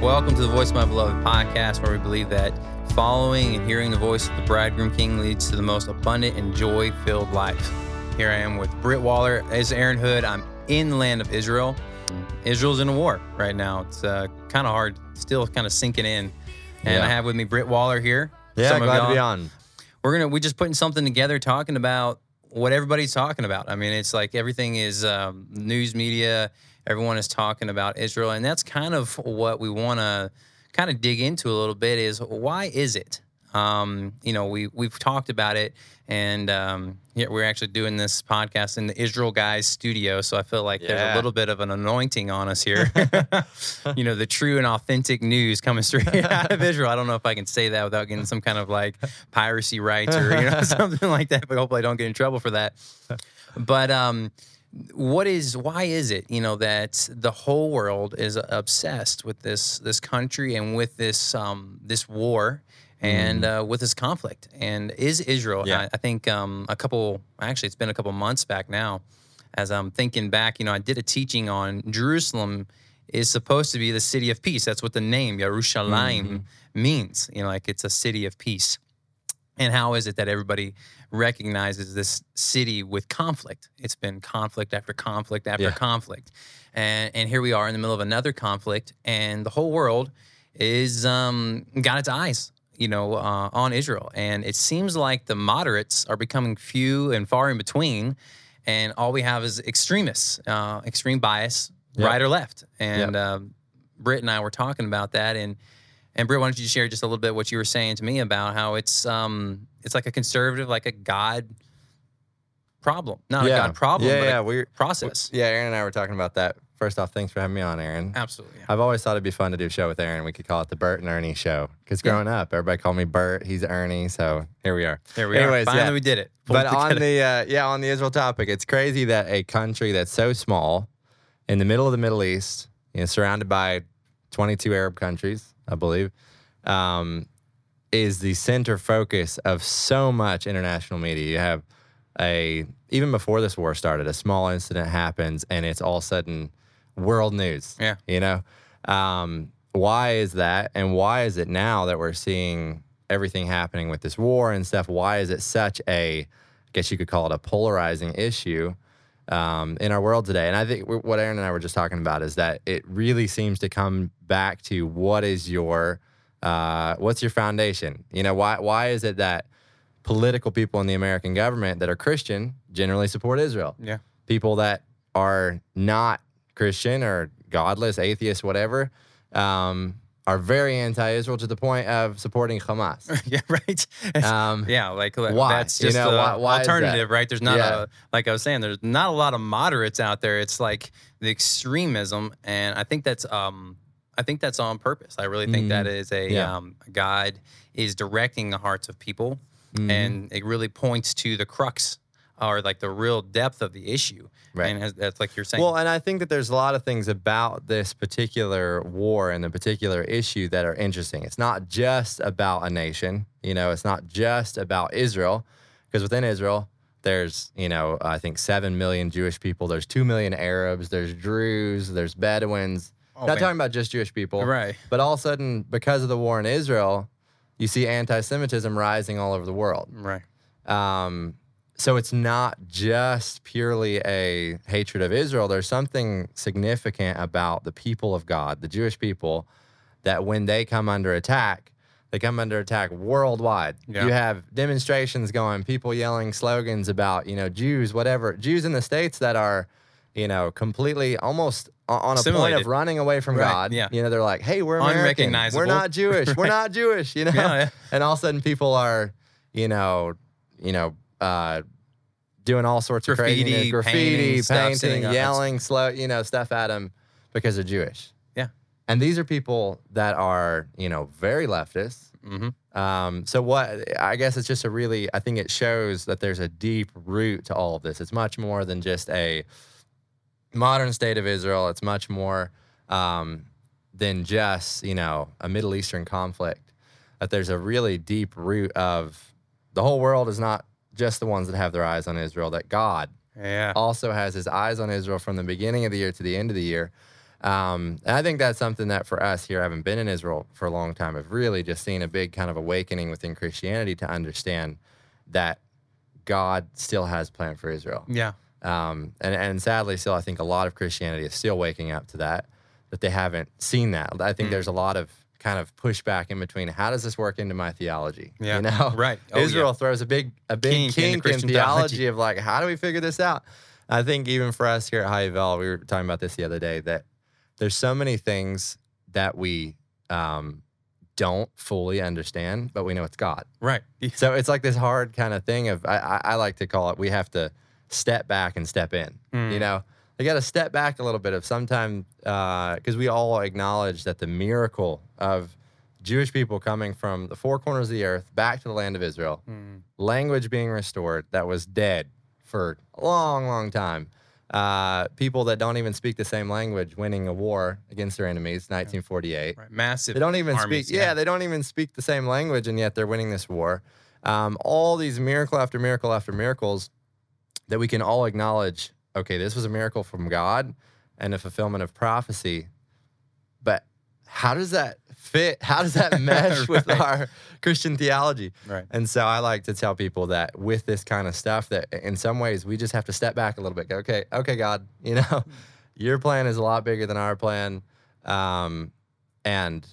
Welcome to the Voice of My Beloved podcast, where we believe that following and hearing the voice of the Bridegroom King leads to the most abundant and joy filled life. Here I am with Britt Waller as Aaron Hood. I'm in the land of Israel. Israel's in a war right now. It's uh, kind of hard, still kind of sinking in. And Yeah. I have with me Britt Waller here. Yeah, Some glad to be on. we're gonna we just putting something together talking about what everybody's talking about i mean it's like everything is um, news media everyone is talking about israel and that's kind of what we want to kind of dig into a little bit is why is it? Um, you know we we've talked about it and um, yeah, we're actually doing this podcast in the israel guys studio so i feel like there's a little bit of an anointing on us here. You know the true and authentic news coming straight out of israel. I don't know if i can say that without getting some kind of like piracy rights or you know something like that but hopefully i don't get in trouble for that. But um what is why is it you know that the whole world is obsessed with this this country and with this um this war and uh, with this conflict? And is israel Yeah. I, I think um a couple actually it's been a couple months back now as i'm thinking back you know i did a teaching on jerusalem is supposed to be the city of peace. That's what the name Yerushalayim means. You know like it's a city of peace and how is it that everybody recognizes this city with conflict? It's been conflict after conflict after Yeah. conflict. And and here we are in the middle of another conflict and the whole world is um got its eyes, you know, uh, on Israel. And it seems like the moderates are becoming few and far in between and all we have is extremists, uh, extreme bias, Yep. right or left. And Yep. um, Britt and I were talking about that and and Britt, why don't you share just a little bit what you were saying to me about how it's um it's like a conservative, like a God problem, not a God problem, Yeah, yeah, we're- process. Yeah, Aaron and I were talking about that. First off, thanks for having me on, Aaron. Absolutely. I've always thought it'd be fun to do a show with Aaron. We could call it the Bert and Ernie show. Because Yeah. growing up, everybody called me Bert. He's Ernie. So here we are. There we Anyways, are. Finally, yeah. we did it. Pulled But it on the uh, yeah on the Israel topic, it's crazy that a country that's so small, in the middle of the Middle East, you know, surrounded by 22 Arab countries, I believe, um, is the center focus of so much international media. You have a even before this war started, a small incident happens and it's all sudden world news. Yeah. You know, um, why is that, and why is it now that we're seeing everything happening with this war and stuff? Why is it such a, I guess you could call it a polarizing issue? Um, in our world today. And I think what Aaron and I were just talking about is that it really seems to come back to what is your uh, what's your foundation? You know, why why is it that political people in the American government that are Christian generally support Israel? yeah. People that are not Christian or godless, atheist, whatever, um, are very anti-Israel to the point of supporting Hamas. yeah, right. Um, yeah, like why? that's You just know, a why- why alternative, right? There's not Yeah. a like I was saying, there's not a lot of moderates out there. It's like the extremism, and I think that's um I think that's on purpose. I really think that is a Mm-hmm. Yeah. um God is directing the hearts of people, Mhm. and it really points to the crux or like the real depth of the issue. Right. And that's like you're saying. Well, and I think that there's a lot of things about this particular war and the particular issue that are interesting. It's not just about a nation, you know, it's not just about Israel, because within Israel, there's, you know, I think 7 million Jewish people, there's 2 million Arabs, there's Druze, there's Bedouins. Oh, not man. talking about just Jewish people. right. But all of a sudden, because of the war in Israel, you see anti Semitism rising all over the world. Right. Um, so it's not just purely a hatred of Israel. There's something significant about the people of God, the Jewish people, that when they come under attack, they come under attack worldwide. Yeah. You have demonstrations going, people yelling slogans about, you know, Jews, whatever. Jews in the States that are, you know, completely almost on a point of running away from Right, God. yeah. You know, they're like, hey, we're American. Unrecognizable. We're not Jewish. We're not Jewish, you know? Yeah, yeah. And all of a sudden people are, you know, you know, uh, doing all sorts of Graffiti, craziness, graffiti, painting, painting, yelling, slow, you know, stuff at them because they're Jewish. Yeah. And these are people that are, you know, very leftist. hmm Um, so what I guess it's just a really I think it shows that there's a deep root to all of this. It's much more than just a modern state of Israel. It's much more um, than just you know a Middle Eastern conflict. That there's a really deep root of the whole world is not just the ones that have their eyes on Israel. That God Yeah. also has his eyes on Israel from the beginning of the year to the end of the year. Um, and I think that's something that for us here, having been in Israel for a long time, have really just seen a big kind of awakening within Christianity to understand that God still has plan for Israel. Yeah. Um, and, and sadly, still, I think a lot of Christianity is still waking up to that, that they haven't seen that. I think Mm. there's a lot of kind of pushback in between. How does this work into my theology? Yeah. You know, Right. Oh, Israel yeah. throws a big, a big Kink in theology, theology. of like, how do we figure this out? I think even for us here at Highville, we were talking about this the other day that there's so many things that we um, don't fully understand, but we know it's God. Right. So it's like this hard kind of thing of I, I, I like to call it we have to step back and step in. You Mm. know, you got to step back a little bit of sometime because we all acknowledge that the miracle of Jewish people coming from the four corners of the earth back to the land of Israel, Mm. language being restored that was dead for a long, long time. Uh, people that don't even speak the same language winning a war against their enemies, 1948. Right. Massive. They don't even armies, speak. Yeah. they don't even speak the same language, and yet they're winning this war. Um, all these miracle after miracle after miracles that we can all acknowledge. Okay, this was a miracle from God and a fulfillment of prophecy. But how does that fit? How does that mesh with our Christian theology? Right. And so I like to tell people that with this kind of stuff, that in some ways we just have to step back a little bit. Go, okay, okay, God, you know, your plan is a lot bigger than our plan, um, and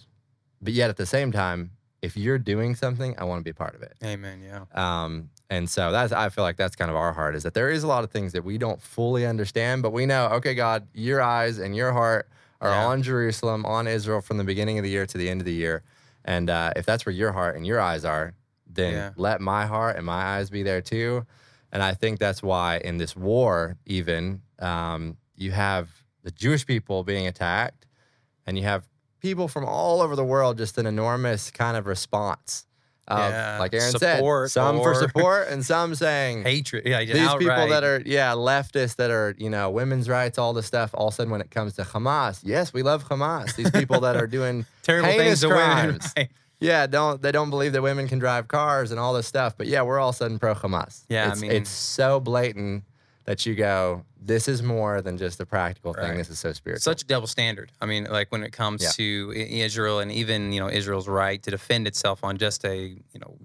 but yet at the same time, if you're doing something, I want to be part of it. Amen. Yeah. Um, and so that's I feel like that's kind of our heart is that there is a lot of things that we don't fully understand, but we know, okay, God, your eyes and your heart are Yeah. on Jerusalem, on Israel from the beginning of the year to the end of the year. And uh, if that's where your heart and your eyes are, then Yeah. let my heart and my eyes be there too. And I think that's why in this war, even um, you have the Jewish people being attacked, and you have people from all over the world, just an enormous kind of response. Yeah. like Aaron Support said, some for support and some saying Hatred. Yeah. these people that are yeah leftists that are you know women's rights all this stuff all of a sudden when it comes to hamas yes we love hamas these people that are doing terrible things to women. crimes. Right. yeah don't they don't believe that women can drive cars and all this stuff but yeah we're all of a sudden pro hamas Yeah, I mean- it's so blatant that you go this is more than just a practical thing Right. this is so spiritual Such a double standard. I mean, like when it comes Yeah. to Israel and even you know Israel's right to defend itself on just a you know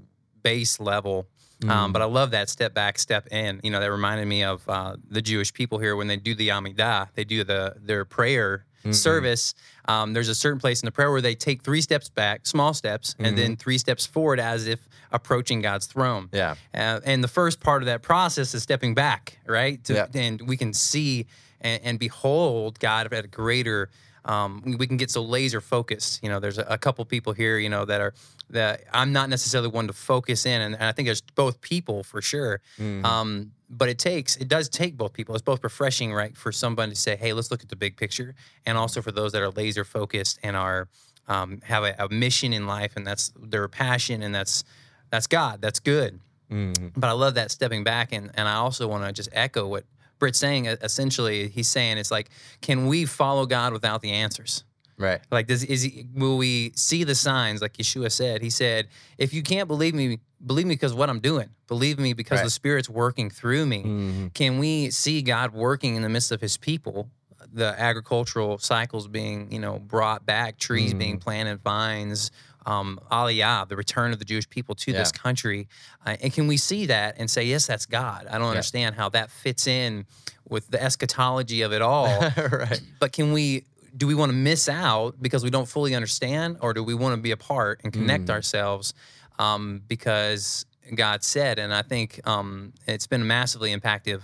base level. Mm. Um, but I love that step back, step in. You know, that reminded me of uh, the Jewish people here when they do the Amidah, they do the their prayer Mhm. service. Um, there's a certain place in the prayer where they take three steps back, small steps, and then three steps forward as if approaching God's throne. Mm-hmm. yeah Uh, and the first part of that process is stepping back, right? To, Yeah. And we can see and, and behold God at a greater. Um, we- we can get so laser focused. You know, there's a, a couple people here, you know, that are that I'm not necessarily one to focus in, and, and I think there's both people for sure. Mhm. Um, but it takes it does take both people. It's both refreshing, right, for somebody to say, "Hey, let's look at the big picture," and also for those that are laser focused and are um, have a, a mission in life, and that's their passion, and that's that's God, that's good. Mhm. But I love that stepping back, and and I also want to just echo what Britt's saying. Essentially, he's saying it's like, can we follow God without the answers? Right Like, does is he, will we see the signs? Like Yeshua said, he said, if you can't believe me, believe me because what I'm doing. Believe me because Right. the Spirit's working through me. Mhm. Can we see God working in the midst of His people? The agricultural cycles being, you know, brought back, trees being Mm. planted, vines, um, Aliyah, the return of the Jewish people to this country, uh, and can we see that and say, yes, that's God? I don't understand how that fits in with the eschatology of it all right but can we do we want to miss out because we don't fully understand or do we want to be a part and connect Mm. ourselves um, because god said and i think um, it's been massively impactful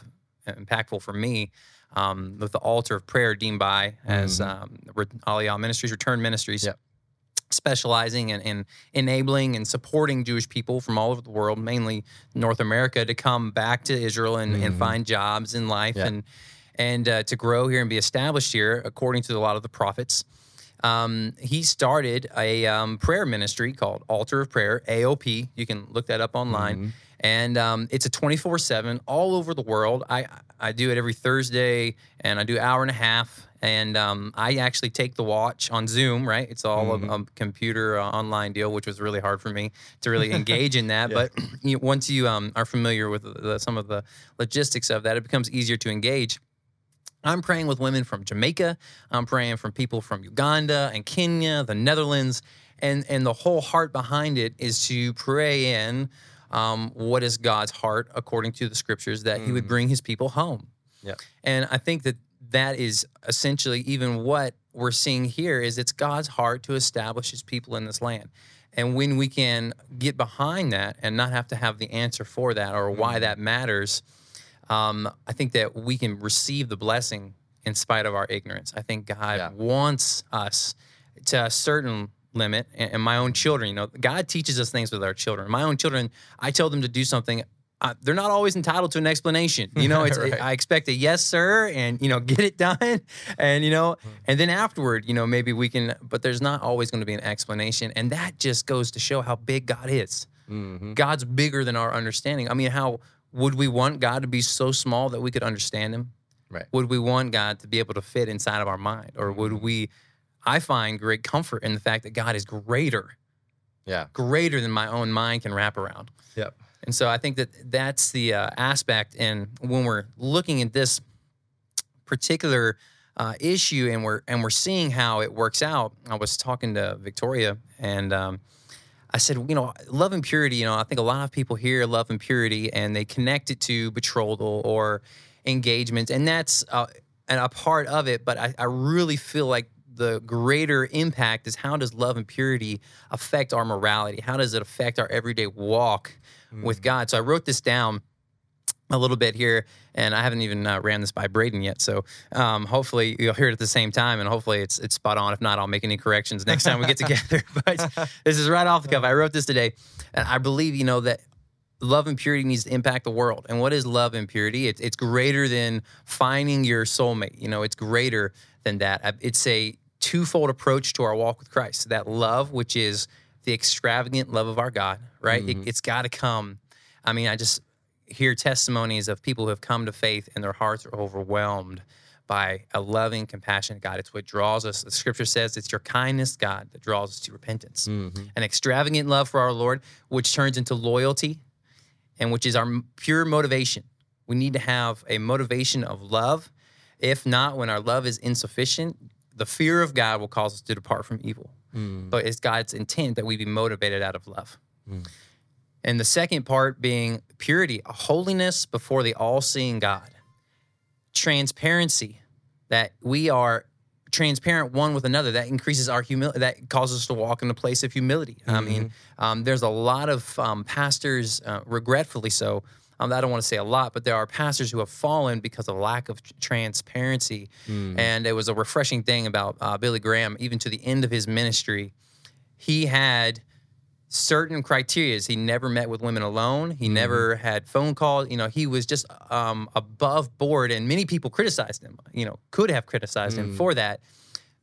impactful for me um, with the altar of prayer deemed by as Mhm. um, aliyah ministries return ministries Yep. specializing in, in enabling and supporting jewish people from all over the world mainly north america to come back to israel and, and Mhm. find jobs in life Yeah. and and uh, to grow here and be established here, according to a lot of the prophets. Um, he started a um, prayer ministry called Altar of Prayer, AOP. You can look that up online. Mhm. And um, it's a 24 7 all over the world. I, I do it every Thursday and I do an hour and a half. And um, I actually take the watch on Zoom, right? It's all Mhm. a, a computer uh, online deal, which was really hard for me to really engage in that. Yeah. But you, once you um, are familiar with the, some of the logistics of that, it becomes easier to engage. I'm praying with women from Jamaica. I'm praying from people from Uganda and Kenya, the Netherlands, and and the whole heart behind it is to pray in um, what is God's heart according to the scriptures that He would bring His people home. Yeah. And I think that that is essentially even what we're seeing here is it's God's heart to establish His people in this land. And when we can get behind that and not have to have the answer for that or why that matters, um, I think that we can receive the blessing in spite of our ignorance. I think God Yeah. wants us to a certain limit. And, and my own children, you know, God teaches us things with our children. My own children, I tell them to do something. Uh, they're not always entitled to an explanation. You know, it's, Right. I expect a yes, sir, and you know, get it done, and you know, and then afterward, you know, maybe we can. But there's not always going to be an explanation, and that just goes to show how big God is. Mm-hmm. God's bigger than our understanding. I mean, how would we want God to be so small that we could understand him? Right. Would we want God to be able to fit inside of our mind? Or would we I find great comfort in the fact that God is greater, Yeah. greater than my own mind can wrap around. Yep. And so I think that that's the uh, aspect. And when we're looking at this particular uh, issue and we're and we're seeing how it works out, I was talking to Victoria and um, I said, you know, love and purity. You know, I think a lot of people hear love and purity and they connect it to betrothal or engagement, and that's uh, and a part of it. But I, I really feel like the greater impact is how does love and purity affect our morality? How does it affect our everyday walk with God? So I wrote this down a little bit here, and I haven't even uh, ran this by Braden yet. So um, hopefully you'll hear it at the same time, and hopefully it's it's spot on. If not, I'll make any corrections next time we get together. but this is right off the cuff. I wrote this today, and I believe you know that love and purity needs to impact the world. And what is love and purity? It's it's greater than finding your soulmate. You know, it's greater than that. Uh, It's a twofold approach to our walk with Christ. That love, which is the extravagant love of our God, right? It, it's got to come. I mean, I just hear testimonies of people who have come to faith and their hearts are overwhelmed by a loving, compassionate God. It's what draws us. The scripture says it's your kindness, God, that draws us to repentance. Mm-hmm. An extravagant love for our Lord, which turns into loyalty and which is our pure motivation. We need to have a motivation of love. If not, when our love is insufficient, the fear of God will cause us to depart from evil. Mm. But it's God's intent that we be motivated out of love. And the second part being purity, a holiness before the all seeing God. Transparency, that we are transparent one with another. That increases our humility, that causes us to walk in a place of humility. I mean, um, there's a lot of um, pastors, uh, regretfully so. Um, I don't want to say a lot, but there are pastors who have fallen because of lack of tr- transparency. And it was a refreshing thing about uh, Billy Graham, even to the end of his ministry, he had certain criterias. He never met with women alone. He never had phone calls. You know, he was just um, above board, and many people criticized him. You know, could have criticized him for that,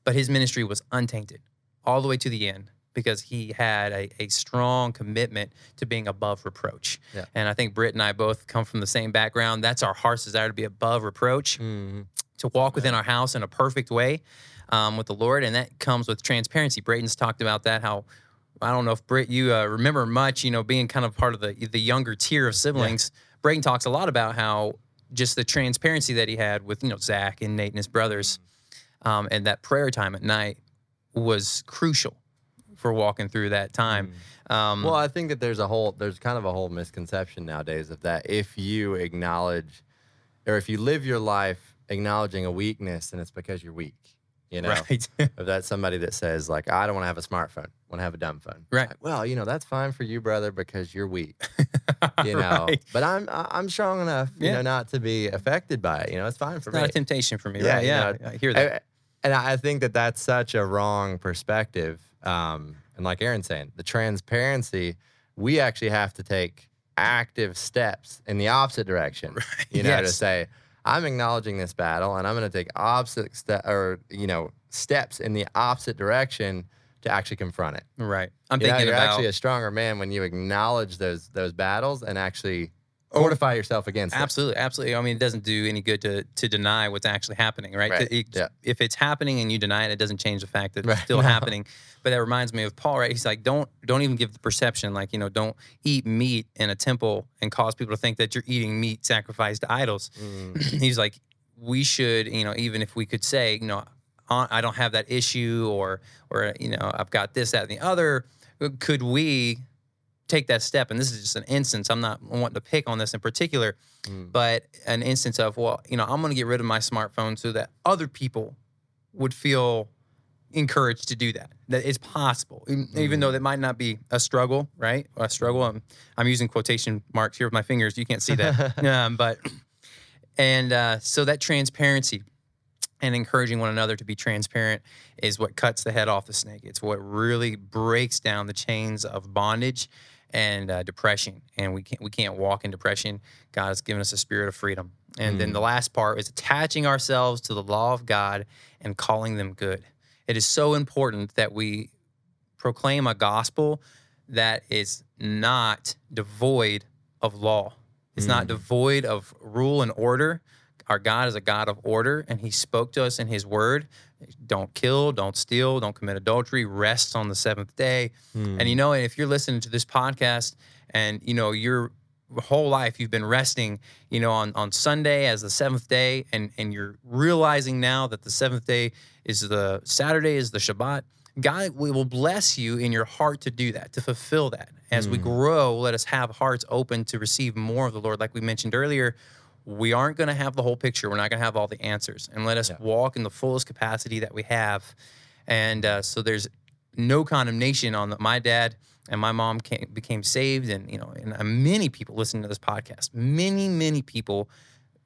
but his ministry was untainted all the way to the end because he had a, a strong commitment to being above reproach. Yeah. And I think Britt and I both come from the same background. That's our heart's desire to be above reproach Mhm. to walk within our house in a perfect way um, with the Lord, and that comes with transparency. Braden's talked about that. How I don't know if Britt you uh, remember much, you know, being kind of part of the the younger tier of siblings. Braden talks a lot about how just the transparency that he had with you know Zach and Nate and his brothers, um, and that prayer time at night was crucial for walking through that time. Um, Well, I think that there's a whole there's kind of a whole misconception nowadays of that if you acknowledge or if you live your life acknowledging a weakness, then it's because you're weak. You know, right, if that's somebody that says like, I don't want to have a smartphone, want to have a dumb phone. Right. Like, well, you know, that's fine for you, brother, because you're weak. You know, Right. but I'm I'm strong enough, you Yeah. know, not to be affected by it. You know, it's fine for me. Not a temptation for me. Yeah, right? you Yeah, know, I hear that. I- and I think that that's such a wrong perspective. Um, and like Aaron's saying, the transparency, we actually have to take active steps in the opposite direction. Right. You know, to say, I'm acknowledging this battle and I'm going to take opposite step or, you know, steps in the opposite direction to actually confront it. right. I'm You know, thinking you're about actually a stronger man when you acknowledge those those battles and actually fortify yourself against. Absolutely, absolutely. I mean, it doesn't do any good to to deny what's actually happening, right? Right, It- yeah. If it's happening and you deny it, it doesn't change the fact that Right, it's still no. happening. But that reminds me of Paul, right? He's like, don't don't even give the perception, like you know, don't eat meat in a temple and cause people to think that you're eating meat sacrificed to idols. Mm, He's like, we should, you know, even if we could say, you know, I don't have that issue, or or you know, I've got this, that, and the other. Could we take that step? And this is just an instance. I'm not wanting to pick on this in particular, Mm. but an instance of well, you know, I'm going to get rid of my smartphone so that other people would feel encouraged to do that. That it's possible, even, even though that might not be a struggle, right? A struggle. I'm, I'm using quotation marks here with my fingers. You can't see that, um, but and uh, so that transparency and encouraging one another to be transparent is what cuts the head off the snake. It's what really breaks down the chains of bondage and uh, depression. And we can't we can't walk in depression. God has given us a spirit of freedom. And then the last part is attaching ourselves to the law of God and calling them good. It is so important that we proclaim a gospel that is not devoid of law. It's not devoid of rule and order. Our God is a God of order, and He spoke to us in His word. Don't kill, don't steal, don't commit adultery, rest on the seventh day. And you hmm. know, and if you're listening to this podcast and you know your whole life you've been resting, you know, on, on Sunday as the seventh day, and and you're realizing now that the seventh day is the Saturday is the Shabbat. God we will bless you in your heart to do that, to fulfill that. As we hmm. grow, let us have hearts open to receive more of the Lord. Like we mentioned earlier, we aren't going to have the whole picture. We're not going to have all the answers. And let us walk in the fullest capacity that we have. And uh, so there's no condemnation on the, my dad and my mom came, became saved. And, you know, and uh, many people listening to this podcast, many, many people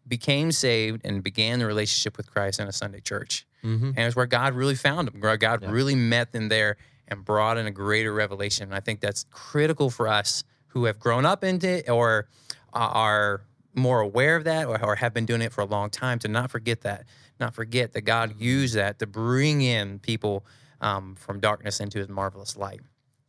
became saved and began the relationship with Christ in a Sunday church. Mhm. And it's where God really found them. Where God really met them there and brought in a greater revelation. And I think that's critical for us who have grown up into it or are more aware of that or, or have been doing it for a long time to not forget that, not forget that God used that to bring in people um, from darkness into his marvelous light.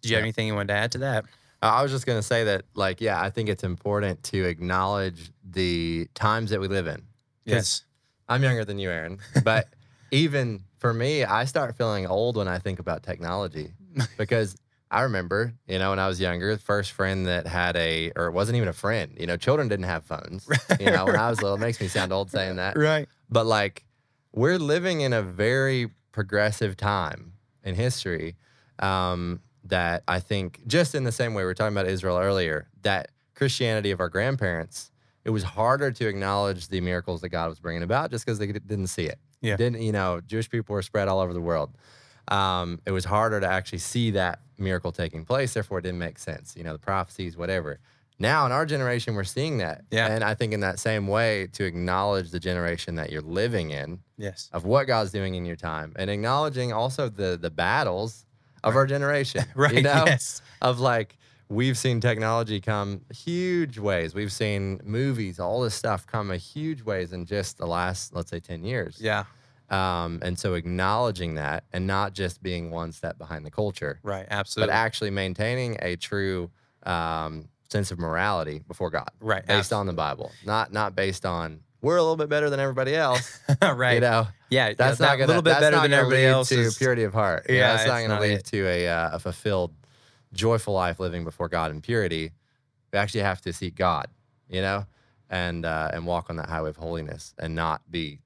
Did you have anything you wanted to add to that? I was just going to say that, like, yeah, I think it's important to acknowledge the times that we live in. 'Cause I'm younger than you, Aaron, but even for me, I start feeling old when I think about technology because I remember, you know, when I was younger, the first friend that had a, or it wasn't even a friend, you know, children didn't have phones. You know, when I was little, it makes me sound old saying that. Right. But like, we're living in a very progressive time in history um, that I think, just in the same way we were talking about Israel earlier, that Christianity of our grandparents, it was harder to acknowledge the miracles that God was bringing about just because they didn't see it. Yeah. Didn't you know? Jewish people were spread all over the world. Um, it was harder to actually see that miracle taking place. Therefore, it didn't make sense. You know, the prophecies, whatever. Now, in our generation, we're seeing that. Yeah. And I think in that same way, to acknowledge the generation that you're living in, Yes. of what God's doing in your time, and acknowledging also the the battles of our generation. Right. You know, Yes. of like we've seen technology come huge ways. We've seen movies, all this stuff come a huge ways in just the last, let's say, ten years. Yeah. Um, and so acknowledging that and not just being one step behind the culture, Right. Absolutely. But actually maintaining a true um, sense of morality before God, right. based on the Bible, not not based on we're a little bit better than everybody else. right. You know, Yeah. that's not gonna, little bit that's better not than gonna everybody lead else. to is- purity of heart. You know, Yeah, that's not going to lead it. to a, uh, a fulfilled, joyful life living before God in purity. We actually have to seek God, you know, and uh, and walk on that highway of holiness, and not be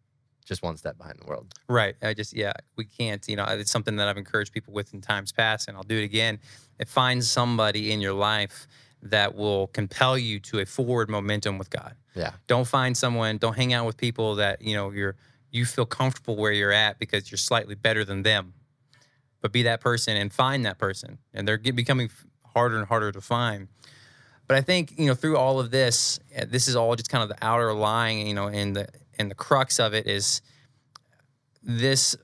just one step behind the world. Right. I just, yeah, we can't, you know, it's something that I've encouraged people with in times past, and I'll do it again. It finds somebody in your life that will compel you to a forward momentum with God. Yeah, Don't find someone, don't hang out with people that, you know, you're, you feel comfortable where you're at because you're slightly better than them. But be that person and find that person. And they're becoming harder and harder to find. But I think, you know, through all of this, uh, this is all just kind of the outer lying, you know, and the, and the crux of it is this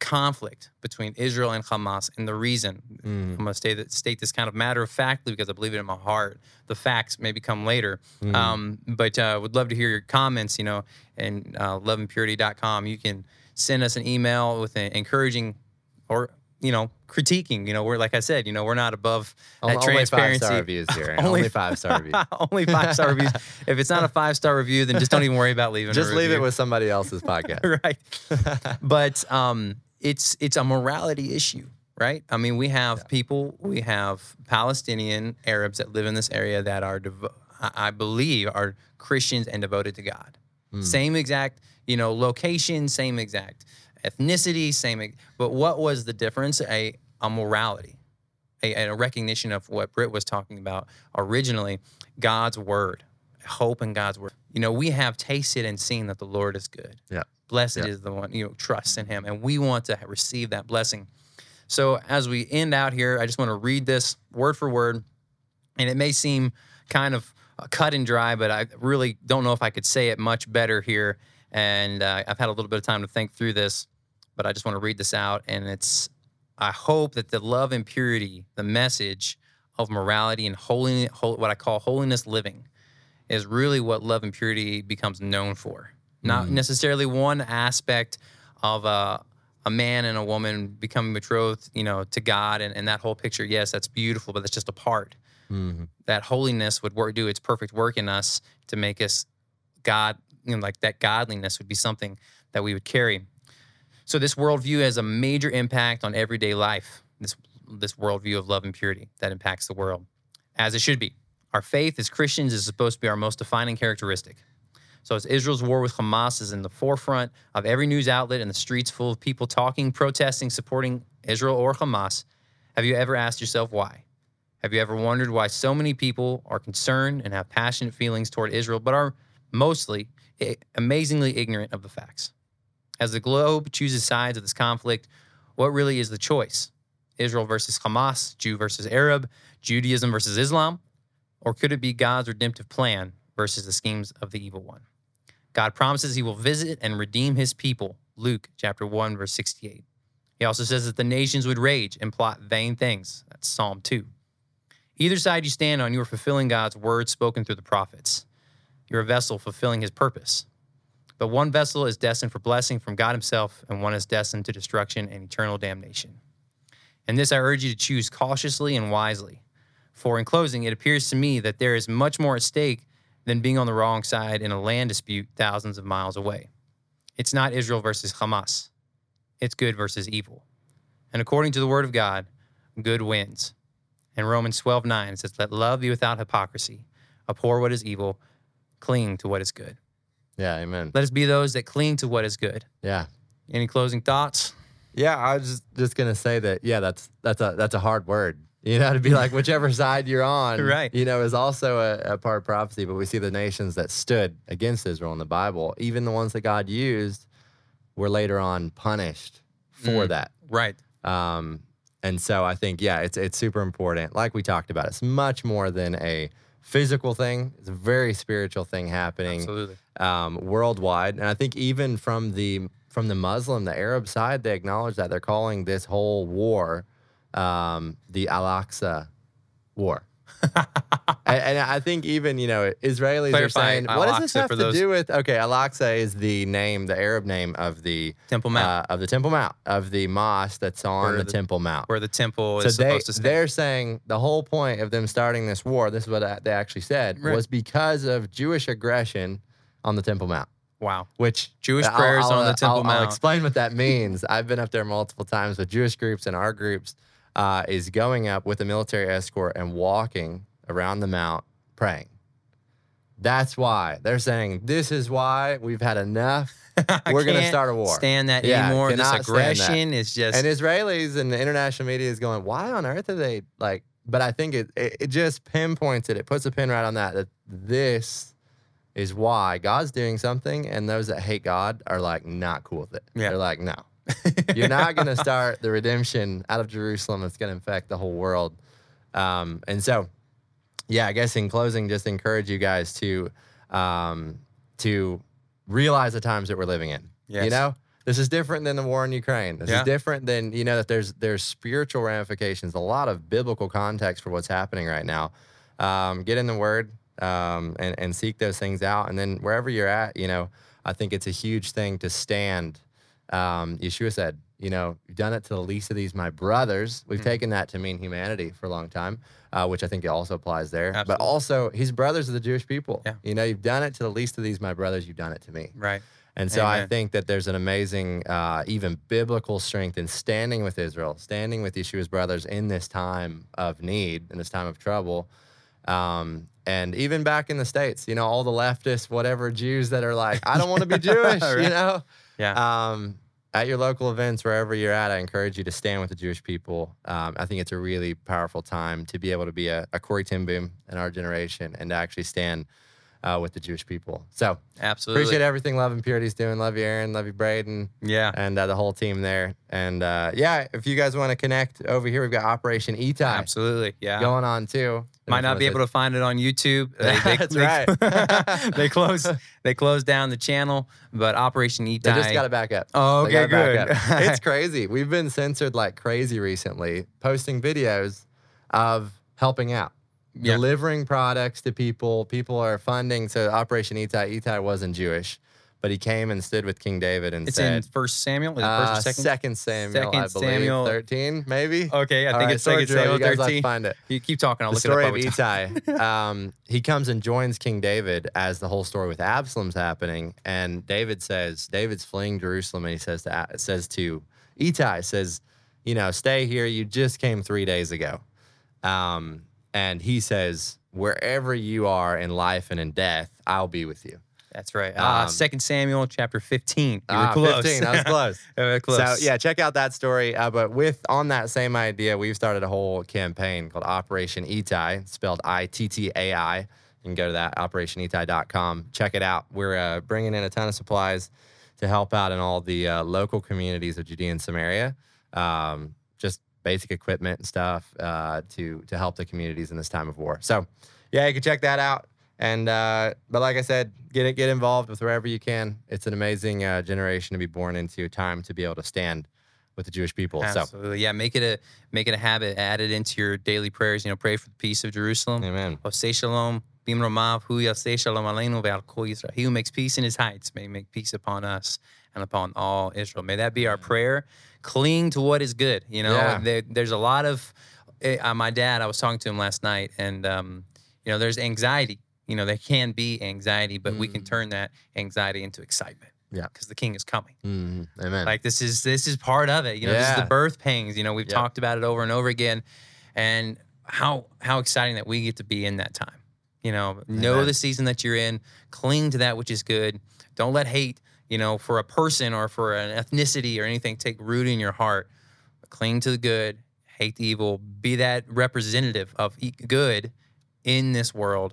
conflict between Israel and Hamas, and the reason I'm going to state that state this kind of matter of factly because I believe it in my heart. The facts maybe come later, um, but uh, would love to hear your comments. You know, and uh, loveandpurity.com. You can send us an email with an encouraging or you know critiquing. You know, we're like I said, you know, we're not above that only five transparency. star reviews here. Only only five star reviews. only five star reviews. If it's not a five star review, then just don't even worry about leaving. Just leave it with somebody else's podcast. right. but um, it's it's a morality issue, right? I mean, we have people, we have Palestinian Arabs that live in this area that are, devo- I I believe, are Christians and devoted to God. Same exact, you know, location, same exact ethnicity, same. But what was the difference? A a morality, a, a recognition of what Britt was talking about originally, God's word, hope in God's word. You know, we have tasted and seen that the Lord is good. Yeah. Blessed Yeah. is the one, you know, trust in him. And we want to receive that blessing. So as we end out here, I just want to read this word for word. And it may seem kind of cut and dry, but I really don't know if I could say it much better here. And uh, I've had a little bit of time to think through this, but I just want to read this out. And it's, I hope that the love and purity, the message of morality and holiness, what I call holiness living, is really what love and purity becomes known for. Not necessarily one aspect of a, a man and a woman becoming betrothed, you know, to God and, and that whole picture. Yes, that's beautiful, but that's just a part. Mhm. That holiness would work, do its perfect work in us to make us God, you know, like that godliness would be something that we would carry. So this worldview has a major impact on everyday life. This this worldview of love and purity that impacts the world, as it should be. Our faith as Christians is supposed to be our most defining characteristic. So as Israel's war with Hamas is in the forefront of every news outlet and the streets full of people talking, protesting, supporting Israel or Hamas, have you ever asked yourself why? Have you ever wondered why so many people are concerned and have passionate feelings toward Israel, but are mostly eh, amazingly ignorant of the facts? As the globe chooses sides of this conflict, what really is the choice? Israel versus Hamas, Jew versus Arab, Judaism versus Islam? Or could it be God's redemptive plan versus the schemes of the evil one? God promises he will visit and redeem his people, Luke chapter 1, verse 68. He also says that the nations would rage and plot vain things. That's Psalm 2. Either side you stand on, you are fulfilling God's word spoken through the prophets. You're a vessel fulfilling his purpose. But one vessel is destined for blessing from God himself, and one is destined to destruction and eternal damnation. And this I urge you to choose cautiously and wisely. For in closing, it appears to me that there is much more at stake than being on the wrong side in a land dispute thousands of miles away. It's not Israel versus Hamas, it's good versus evil. And according to the word of God, good wins. In Romans 12 9, it says, Let love be without hypocrisy, abhor what is evil, cling to what is good. Yeah, amen. Let us be those that cling to what is good. Yeah. Any closing thoughts? Yeah, I was just, just gonna say that. Yeah, that's that's a that's a hard word. You know, to be like whichever side you're on, Right. You know, is also a, a part of prophecy. But we see the nations that stood against Israel in the Bible, even the ones that God used, were later on punished for Mm. that. Right. Um, and so I think, yeah, it's it's super important. Like we talked about, it's much more than a physical thing. It's a very spiritual thing happening Absolutely. um, worldwide. And I think even from the from the Muslim, the Arab side, they acknowledge that they're calling this whole war um, the Al Aqsa War. and, and I think even you know Israelis are saying, what does this have to those- do with? Okay, Al Aqsa is the name, the Arab name of the Temple Mount, uh, of the Temple Mount of the mosque that's on the, the- Temple Mount. where the temple So is they supposed to stay. they're saying the whole point of them starting this war. This is what I- they actually said Right. was because of Jewish aggression on the Temple Mount. Wow. Which Jewish I'll- prayers I'll, on the uh, Temple I'll, Mount. I'll explain what that means. I've been up there multiple times with Jewish groups and our groups. Uh, is going up with a military escort and walking around the mount praying. That's why they're saying this is why we've had enough. We're gonna start a war. Stand that Yeah, anymore. This cannot stand that. aggression is just And Israelis and the international media is going, why on earth are they like? But I think it, it it just pinpoints it. It puts a pin right on that. That this is why God's doing something, and those that hate God are like not cool with it. Yeah. They're like, no, you're not going to start the redemption out of Jerusalem that's going to infect the whole world. Um, and so, yeah, I guess in closing, just encourage you guys to um, to realize the times that we're living in. You know, this is different than the war in Ukraine. This Yeah. is different than you know that there's there's spiritual ramifications, a lot of biblical context for what's happening right now. Um, get in the Word um, and and seek those things out, and then wherever you're at, you know, I think it's a huge thing to stand. Um, Yeshua said, you know, you've done it to the least of these, my brothers. We've Mhm. taken that to mean humanity for a long time, uh, which I think it also applies there. But also, his brothers are the Jewish people. Yeah. You know, you've done it to the least of these, my brothers. You've done it to me. right. And so I think that there's an amazing, uh, even biblical strength in standing with Israel, standing with Yeshua's brothers in this time of need, in this time of trouble. Um, and even back in the states, you know, all the leftists, whatever Jews that are like, I don't want to be Jewish, Right. you know. Yeah. Um, at your local events, wherever you're at, I encourage you to stand with the Jewish people. Um, I think it's a really powerful time to be able to be a, a Corrie ten Boom in our generation and to actually stand uh, with the Jewish people. So Absolutely. appreciate everything Love and Purity's doing. Love you, Aaron. Love you, Braden Yeah. and uh, the whole team there. And uh, yeah, if you guys want to connect over here, we've got Operation E Absolutely. Yeah. going on too. Might not be able to find it on YouTube. That's right. they close. They closed down the channel, but Operation E They just got it back up. Oh, okay, it good. it's crazy. We've been censored like crazy recently, posting videos of helping out, Yeah. delivering products to people. People are funding. So Operation Ittai, Ittai wasn't Jewish, but he came and stood with King David and said. It's in First Samuel. Is uh, first second? second Samuel, I Second believe, Samuel. 13, maybe. Okay, I All think right, it's second Samuel guys 13. find it. You keep talking. I'll the look story it of up. Ittai. um, he comes and joins King David as the whole story with Absalom's happening, and David says David's fleeing Jerusalem, and he says to says to Ittai says, you know, stay here. You just came three days ago, um, and he says, wherever you are in life and in death, I'll be with you. That's right. Ah, Um, Second Samuel chapter 15. You were Ah, close. 15, I was close. Close. So yeah, check out that story. Uh, but with on that same idea, we've started a whole campaign called Operation Ittai, spelled I T T A I. You can go to that operationittai.com. Check it out. We're uh, bringing in a ton of supplies to help out in all the uh, local communities of Judea and Samaria. Um, just basic equipment and stuff uh, to to help the communities in this time of war. So yeah, you can check that out. And uh, but like I said, get it, get involved with wherever you can. It's an amazing uh, generation to be born into, time to be able to stand with the Jewish people. Absolutely. Yeah, make it a make it a habit. Add it into your daily prayers. You know, pray for the peace of Jerusalem. Amen. Oseh shalom, bim romav, hu shalom aleinu ve'al kol He who makes peace in his heights may make peace upon us and upon all Israel. May that be our prayer. Cling to what is good. You know, Yeah. there, there's a lot of. eh, Uh, my dad, I was talking to him last night, and um, you know, there's anxiety. You know, there can be anxiety, but we can Mm. turn that anxiety into excitement. Yeah. because the King is coming. Mhm. Amen. Like this is this is part of it. You know, this is the birth pangs. You know, we've Yeah. talked about it over and over again, and how how exciting that we get to be in that time. You know, know the season that you're in. Cling to that which is good. Don't let hate, you know, for a person or for an ethnicity or anything take root in your heart. Cling to the good. Hate the evil. Be that representative of good in this world.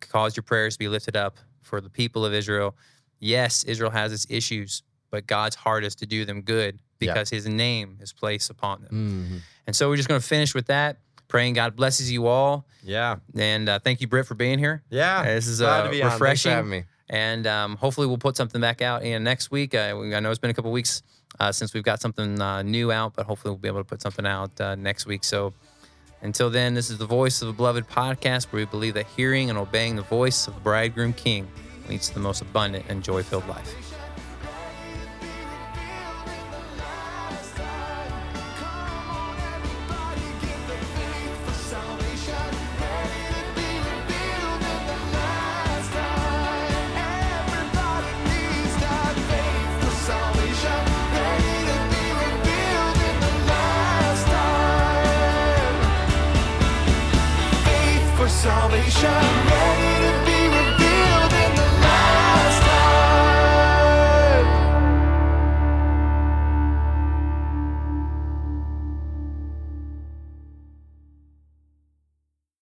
Cause your prayers to be lifted up for the people of Israel. Yes, Israel has its issues, but God's heart is to do them good Yeah. because his name is placed upon them. Mhm. And so we're just going to finish with that, praying God blesses you all. Yeah. And uh, thank you, Britt, for being here. Yeah. This is uh, to be on. Thanks for refreshing. And um, hopefully we'll put something back out in next week. Uh, I know it's been a couple weeks uh, since we've got something uh, new out, but hopefully we'll be able to put something out uh, next week. So until then, this is the Voice of the Beloved podcast, where we believe that hearing and obeying the voice of the bridegroom king leads to the most abundant and joy filled life.